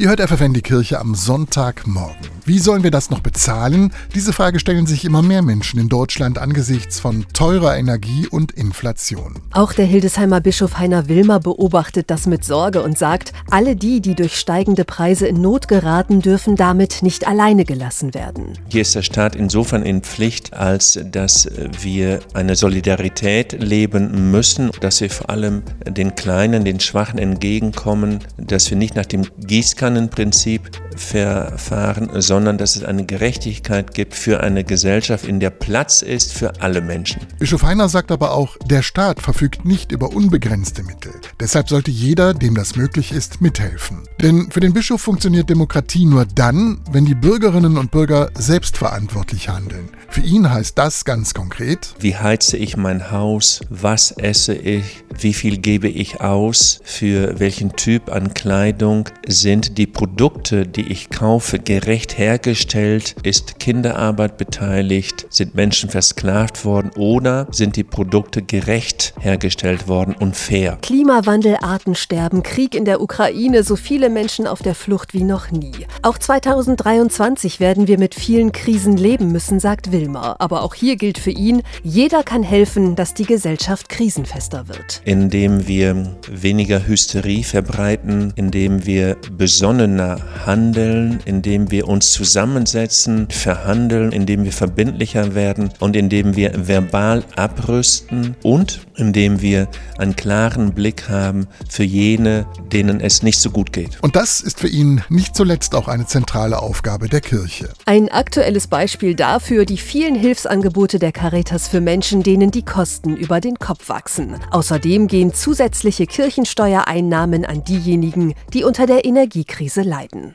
Ihr hört FFN die Kirche am Sonntagmorgen. Wie sollen wir das noch bezahlen? Diese Frage stellen sich immer mehr Menschen in Deutschland angesichts von teurer Energie und Inflation. Auch der Hildesheimer Bischof Heiner Wilmer beobachtet das mit Sorge und sagt, alle die, die durch steigende Preise in Not geraten, dürfen damit nicht alleine gelassen werden. Hier ist der Staat insofern in Pflicht, als dass wir eine Solidarität leben müssen, dass wir vor allem den Kleinen, den Schwachen entgegenkommen, dass wir nicht nach dem Gießkann Gießkannenprinzip verfahren, sondern dass es eine Gerechtigkeit gibt für eine Gesellschaft, in der Platz ist für alle Menschen. Bischof Heiner sagt aber auch, der Staat verfügt nicht über unbegrenzte Mittel. Deshalb sollte jeder, dem das möglich ist, mithelfen. Denn für den Bischof funktioniert Demokratie nur dann, wenn die Bürgerinnen und Bürger selbstverantwortlich handeln. Für ihn heißt das ganz konkret, wie heize ich mein Haus, was esse ich, wie viel gebe ich aus, für welchen Typ an Kleidung sind die Produkte, die ich kaufe, gerecht hergestellt? Ist Kinderarbeit beteiligt? Sind Menschen versklavt worden? Oder sind die Produkte gerecht hergestellt worden und fair? Klimawandel, Artensterben, Krieg in der Ukraine, so viele Menschen auf der Flucht wie noch nie. Auch 2023 werden wir mit vielen Krisen leben müssen, sagt Wilmer. Aber auch hier gilt für ihn, jeder kann helfen, dass die Gesellschaft krisenfester wird. Indem wir weniger Hysterie verbreiten, indem wir besonnener handeln, indem wir uns zusammensetzen, verhandeln, indem wir verbindlicher werden und indem wir verbal abrüsten und indem wir einen klaren Blick haben für jene, denen es nicht so gut geht. Und das ist für ihn nicht zuletzt auch eine zentrale Aufgabe der Kirche. Ein aktuelles Beispiel dafür die vielen Hilfsangebote der Caritas für Menschen, denen die Kosten über den Kopf wachsen. Außerdem gehen zusätzliche Kirchensteuereinnahmen an diejenigen, die unter der Energiekrise leiden.